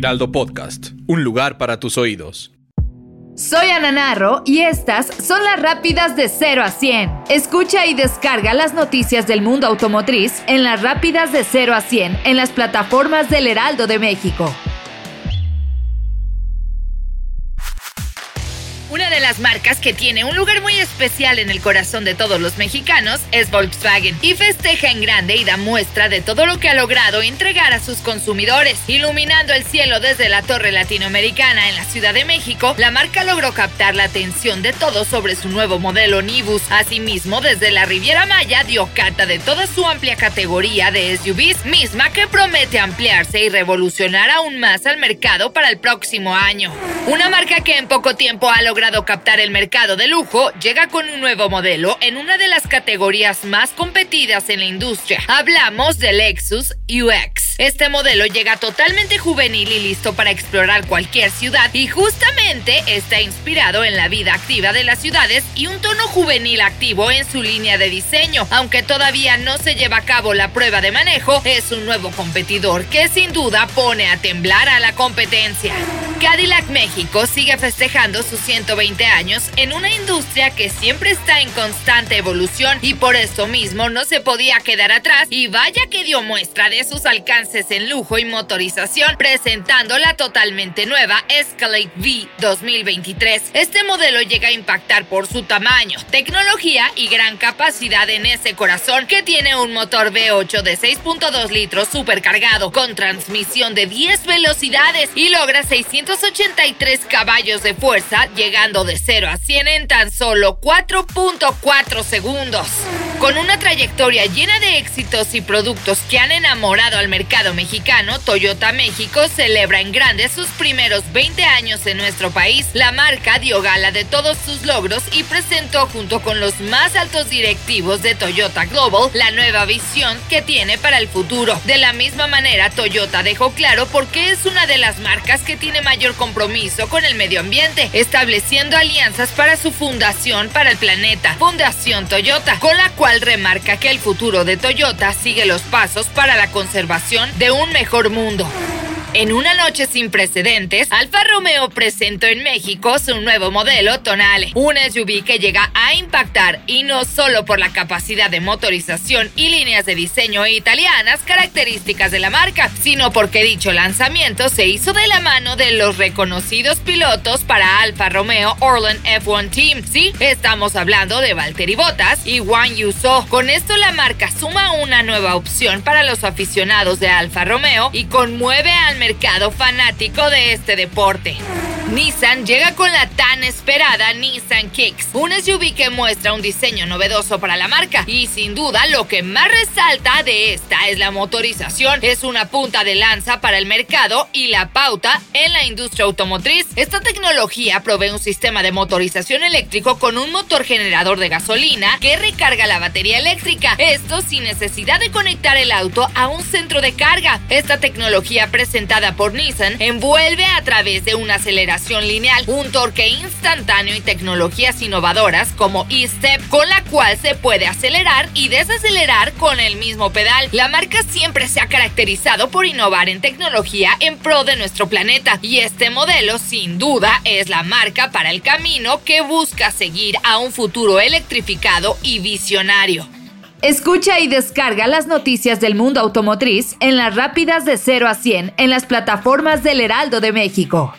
Heraldo Podcast, un lugar para tus oídos. Soy Ana Narro y estas son las rápidas de 0 a 100. Escucha y descarga las noticias del mundo automotriz en las rápidas de 0 a 100 en las plataformas del Heraldo de México. Una de las marcas que tiene un lugar muy especial en el corazón de todos los mexicanos es Volkswagen y festeja en grande y da muestra de todo lo que ha logrado entregar a sus consumidores. Iluminando el cielo desde la torre latinoamericana en la Ciudad de México, la marca logró captar la atención de todos sobre su nuevo modelo Nibus. Asimismo, desde la Riviera Maya dio cata de toda su amplia categoría de SUVs, misma que promete ampliarse y revolucionar aún más al mercado para el próximo año. Una marca que en poco tiempo ha logrado captar el mercado de lujo, llega con un nuevo modelo en una de las categorías más competidas en la industria. Hablamos del Lexus UX. Este modelo llega totalmente juvenil y listo para explorar cualquier ciudad y justamente está inspirado en la vida activa de las ciudades y un tono juvenil activo en su línea de diseño. Aunque todavía no se lleva a cabo la prueba de manejo, es un nuevo competidor que sin duda pone a temblar a la competencia. Cadillac México sigue festejando sus 120 años en una industria que siempre está en constante evolución y por eso mismo no se podía quedar atrás y vaya que dio muestra de sus alcances en lujo y motorización presentando la totalmente nueva Escalade V 2023. Este modelo llega a impactar por su tamaño, tecnología y gran capacidad en ese corazón que tiene un motor V8 de 6.2 litros supercargado con transmisión de 10 velocidades y logra 683 caballos de fuerza llegando de 0 a 100 en tan solo 4.4 segundos. Con una trayectoria llena de éxitos y productos que han enamorado al mercado mexicano, Toyota México celebra en grande sus primeros 20 años en nuestro país. La marca dio gala de todos sus logros y presentó junto con los más altos directivos de Toyota Global la nueva visión que tiene para el futuro. De la misma manera, Toyota dejó claro por qué es una de las marcas que tiene mayor compromiso con el medio ambiente, estableciendo alianzas para su fundación para el planeta, Fundación Toyota, con la cual remarca que el futuro de Toyota sigue los pasos para la conservación de un mejor mundo. En una noche sin precedentes, Alfa Romeo presentó en México su nuevo modelo Tonale, un SUV que llega a impactar y no solo por la capacidad de motorización y líneas de diseño italianas características de la marca, sino porque dicho lanzamiento se hizo de la mano de los reconocidos pilotos para Alfa Romeo Orland F1 Team. Sí, estamos hablando de Valtteri Bottas y Juan Yuso. Con esto la marca suma una nueva opción para los aficionados de Alfa Romeo y conmueve al mercado fanático de este deporte. Nissan llega con la tan esperada Nissan Kicks, un SUV que muestra un diseño novedoso para la marca y sin duda lo que más resalta de esta es la motorización. Es una punta de lanza para el mercado y la pauta en la industria automotriz. Esta tecnología provee un sistema de motorización eléctrico con un motor generador de gasolina que recarga la batería eléctrica. Esto sin necesidad de conectar el auto a un centro de carga. Esta tecnología presentada por Nissan envuelve a través de una aceleración lineal, un torque instantáneo y tecnologías innovadoras como E-Step, con la cual se puede acelerar y desacelerar con el mismo pedal. La marca siempre se ha caracterizado por innovar en tecnología en pro de nuestro planeta y este modelo sin duda es la marca para el camino que busca seguir a un futuro electrificado y visionario. Escucha y descarga las noticias del mundo automotriz en las rápidas de 0 a 100 en las plataformas del Heraldo de México.